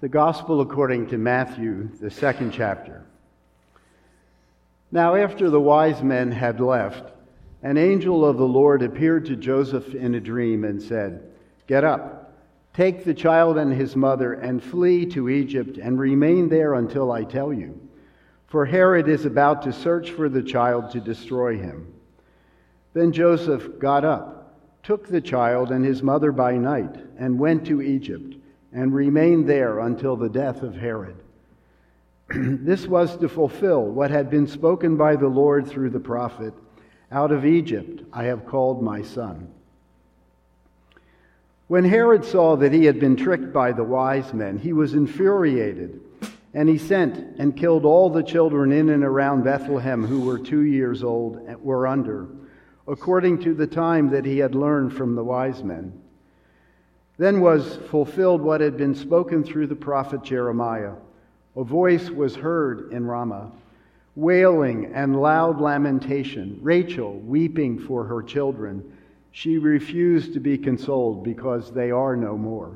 The Gospel according to Matthew, the second chapter. Now, after the wise men had left, an angel of the Lord appeared to Joseph in a dream and said, Get up, take the child and his mother, and flee to Egypt, and remain there until I tell you. For Herod is about to search for the child to destroy him. Then Joseph got up, took the child and his mother by night, and went to Egypt and remained there until the death of Herod. this was to fulfill what had been spoken by the Lord through the prophet Out of Egypt I have called my son. When Herod saw that he had been tricked by the wise men, he was infuriated, and he sent and killed all the children in and around Bethlehem who were two years old and were under, according to the time that he had learned from the wise men. Then was fulfilled what had been spoken through the prophet Jeremiah. A voice was heard in Ramah, wailing and loud lamentation, Rachel weeping for her children. She refused to be consoled because they are no more.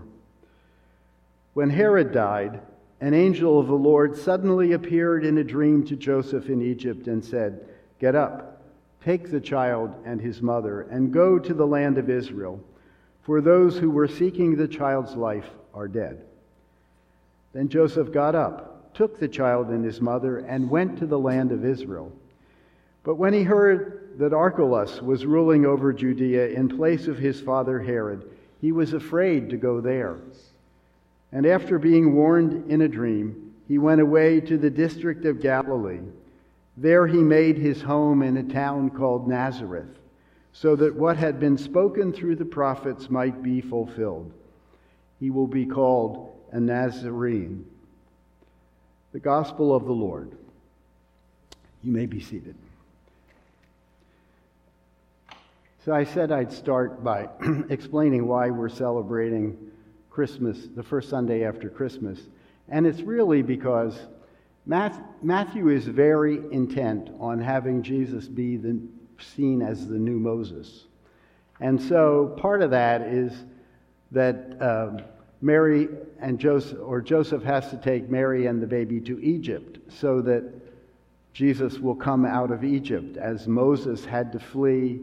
When Herod died, an angel of the Lord suddenly appeared in a dream to Joseph in Egypt and said, Get up, take the child and his mother, and go to the land of Israel for those who were seeking the child's life are dead. Then Joseph got up, took the child and his mother, and went to the land of Israel. But when he heard that Archelaus was ruling over Judea in place of his father Herod, he was afraid to go there. And after being warned in a dream, he went away to the district of Galilee. There he made his home in a town called Nazareth so that what had been spoken through the prophets might be fulfilled. He will be called a Nazarene. The Gospel of the Lord. You may be seated. So I said I'd start by explaining why we're celebrating Christmas, the first Sunday after Christmas. And it's really because Matthew is very intent on having Jesus be the seen as the new Moses. And so part of that is that um, Mary and Joseph, or Joseph has to take Mary and the baby to Egypt so that Jesus will come out of Egypt as Moses had to flee,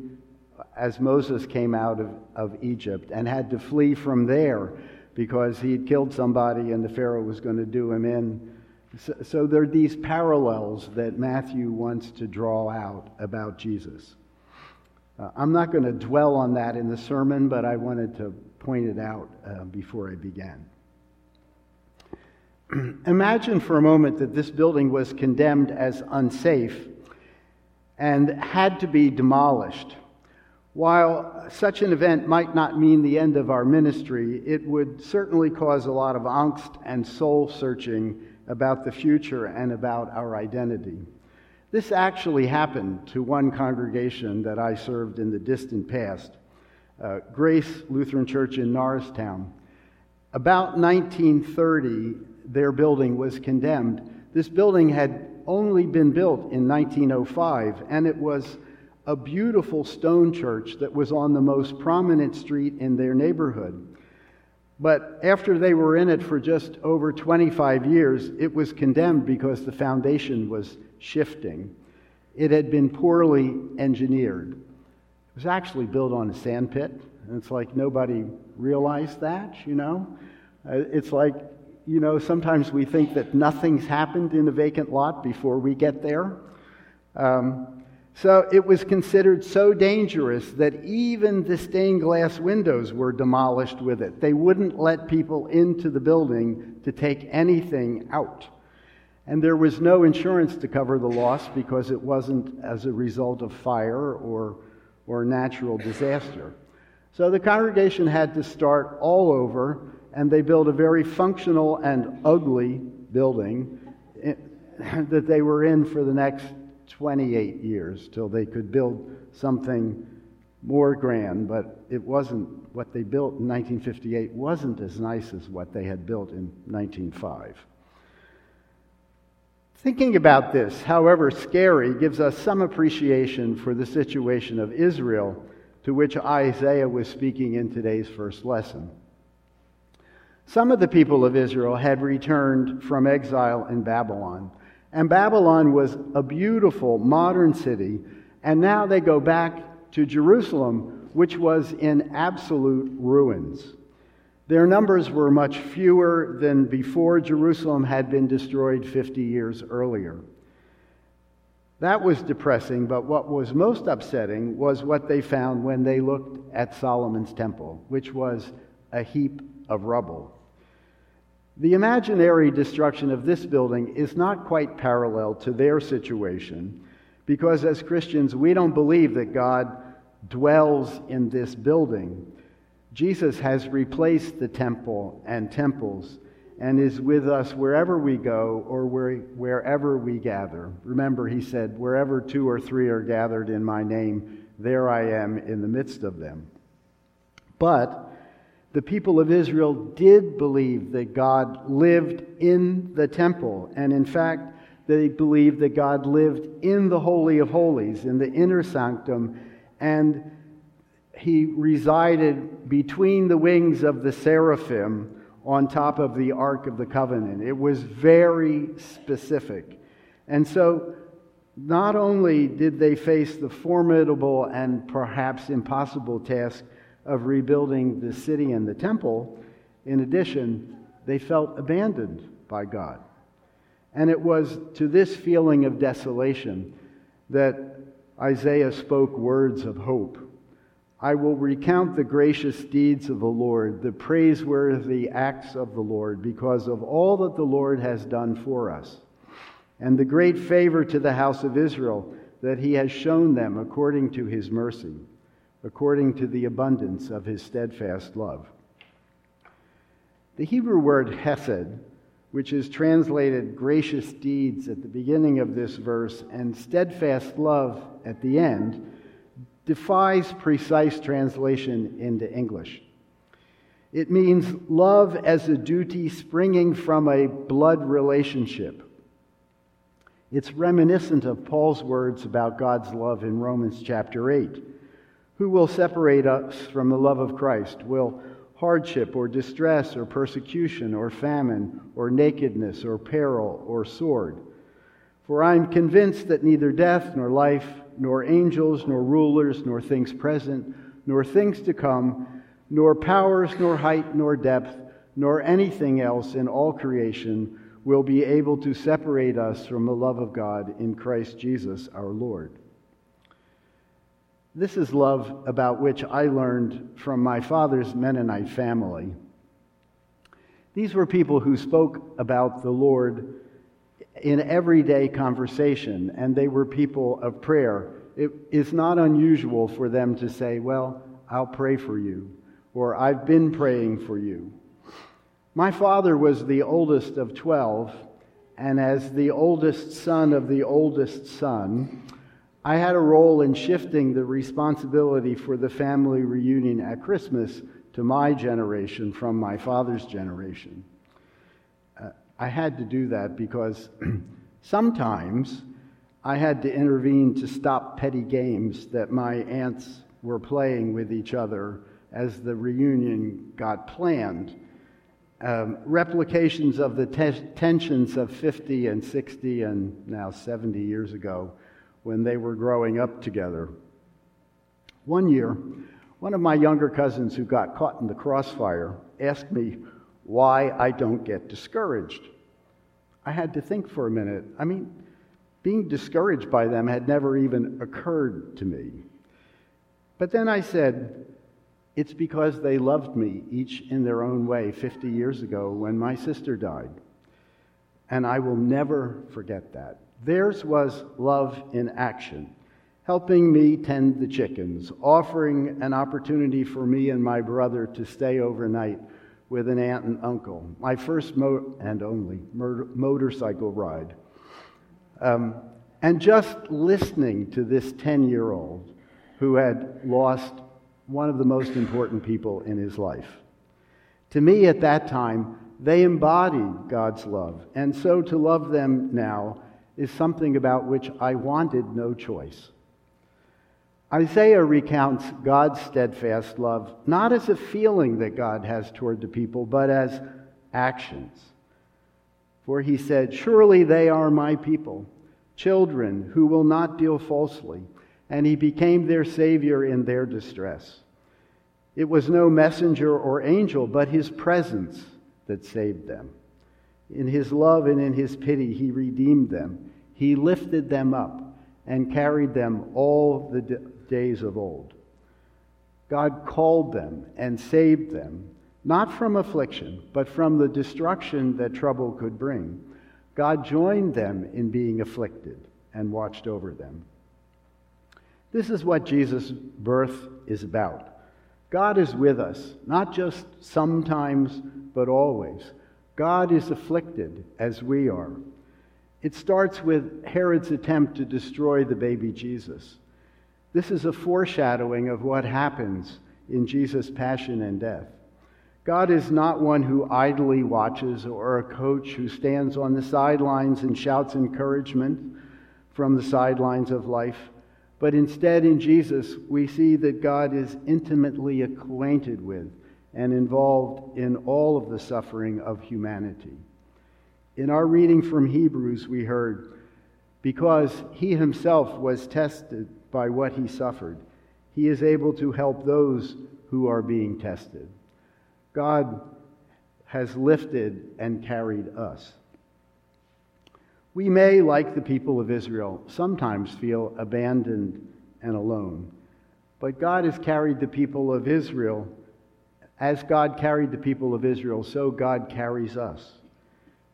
as Moses came out of, of Egypt and had to flee from there because he'd killed somebody and the Pharaoh was going to do him in. So, so there are these parallels that Matthew wants to draw out about Jesus. Uh, I'm not going to dwell on that in the sermon, but I wanted to point it out uh, before I began. Imagine for a moment that this building was condemned as unsafe and had to be demolished. While such an event might not mean the end of our ministry, it would certainly cause a lot of angst and soul searching about the future and about our identity. This actually happened to one congregation that I served in the distant past, uh, Grace Lutheran Church in Norristown. About 1930, their building was condemned. This building had only been built in 1905, and it was a beautiful stone church that was on the most prominent street in their neighborhood. But after they were in it for just over 25 years, it was condemned because the foundation was shifting. It had been poorly engineered. It was actually built on a sand pit, and it's like nobody realized that, you know? Uh, it's like, you know, sometimes we think that nothing's happened in a vacant lot before we get there. Um, so it was considered so dangerous that even the stained glass windows were demolished with it. They wouldn't let people into the building to take anything out. And there was no insurance to cover the loss because it wasn't as a result of fire or, or natural disaster. So the congregation had to start all over, and they built a very functional and ugly building eh, that they were in for the next 28 years till they could build something more grand, but it wasn't what they built in 1958 wasn't as nice as what they had built in 1905. Thinking about this, however scary, gives us some appreciation for the situation of Israel to which Isaiah was speaking in today's first lesson. Some of the people of Israel had returned from exile in Babylon, and Babylon was a beautiful modern city, and now they go back to Jerusalem, which was in absolute ruins. Their numbers were much fewer than before Jerusalem had been destroyed 50 years earlier. That was depressing, but what was most upsetting was what they found when they looked at Solomon's temple, which was a heap of rubble. The imaginary destruction of this building is not quite parallel to their situation because as Christians, we don't believe that God dwells in this building. Jesus has replaced the temple and temples and is with us wherever we go or where, wherever we gather. Remember, he said, Wherever two or three are gathered in my name, there I am in the midst of them. But the people of Israel did believe that God lived in the temple. And in fact, they believed that God lived in the Holy of Holies, in the inner sanctum, and he resided between the wings of the seraphim on top of the Ark of the Covenant. It was very specific. And so, not only did they face the formidable and perhaps impossible task of rebuilding the city and the temple, in addition, they felt abandoned by God. And it was to this feeling of desolation that Isaiah spoke words of hope. I will recount the gracious deeds of the Lord, the praiseworthy acts of the Lord, because of all that the Lord has done for us, and the great favor to the house of Israel that he has shown them according to his mercy, according to the abundance of his steadfast love. The Hebrew word hesed, which is translated gracious deeds at the beginning of this verse and steadfast love at the end, defies precise translation into English. It means love as a duty springing from a blood relationship. It's reminiscent of Paul's words about God's love in Romans chapter 8. Who will separate us from the love of Christ? Will hardship or distress or persecution or famine or nakedness or peril or sword? For I am convinced that neither death nor life nor angels, nor rulers, nor things present, nor things to come, nor powers, nor height, nor depth, nor anything else in all creation will be able to separate us from the love of God in Christ Jesus our Lord. This is love about which I learned from my father's Mennonite family. These were people who spoke about the Lord in everyday conversation, and they were people of prayer. It is not unusual for them to say, Well, I'll pray for you, or I've been praying for you. My father was the oldest of 12, and as the oldest son of the oldest son, I had a role in shifting the responsibility for the family reunion at Christmas to my generation from my father's generation. I had to do that because sometimes I had to intervene to stop petty games that my aunts were playing with each other as the reunion got planned. Um, replications of the te- tensions of 50 and 60 and now 70 years ago when they were growing up together. One year, one of my younger cousins who got caught in the crossfire asked me why I don't get discouraged. I had to think for a minute. I mean, being discouraged by them had never even occurred to me. But then I said, it's because they loved me, each in their own way, 50 years ago when my sister died. And I will never forget that. Theirs was love in action, helping me tend the chickens, offering an opportunity for me and my brother to stay overnight with an aunt and uncle, my first mo- and only motorcycle ride. Um, and just listening to this 10 year old who had lost one of the most important people in his life. To me, at that time, they embodied God's love. And so to love them now is something about which I wanted no choice. Isaiah recounts God's steadfast love not as a feeling that God has toward the people, but as actions. For he said, Surely they are my people, children who will not deal falsely. And he became their Savior in their distress. It was no messenger or angel, but his presence that saved them. In his love and in his pity, he redeemed them. He lifted them up and carried them all the days of old. God called them and saved them, not from affliction, but from the destruction that trouble could bring. God joined them in being afflicted and watched over them. This is what Jesus' birth is about. God is with us, not just sometimes, but always. God is afflicted as we are. It starts with Herod's attempt to destroy the baby Jesus. This is a foreshadowing of what happens in Jesus' passion and death. God is not one who idly watches or a coach who stands on the sidelines and shouts encouragement from the sidelines of life. But instead, in Jesus, we see that God is intimately acquainted with and involved in all of the suffering of humanity. In our reading from Hebrews, we heard, because he himself was tested by what he suffered, he is able to help those who are being tested. God has lifted and carried us. We may, like the people of Israel, sometimes feel abandoned and alone. But God has carried the people of Israel. As God carried the people of Israel, so God carries us.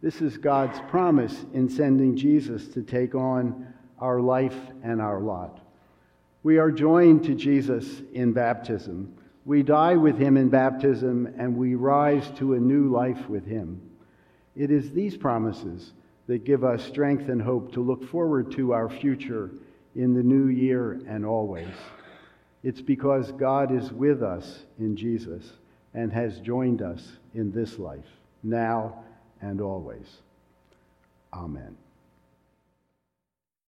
This is God's promise in sending Jesus to take on our life and our lot. We are joined to Jesus in baptism. We die with him in baptism and we rise to a new life with him. It is these promises that give us strength and hope to look forward to our future in the new year and always. It's because God is with us in Jesus and has joined us in this life, now and always. Amen.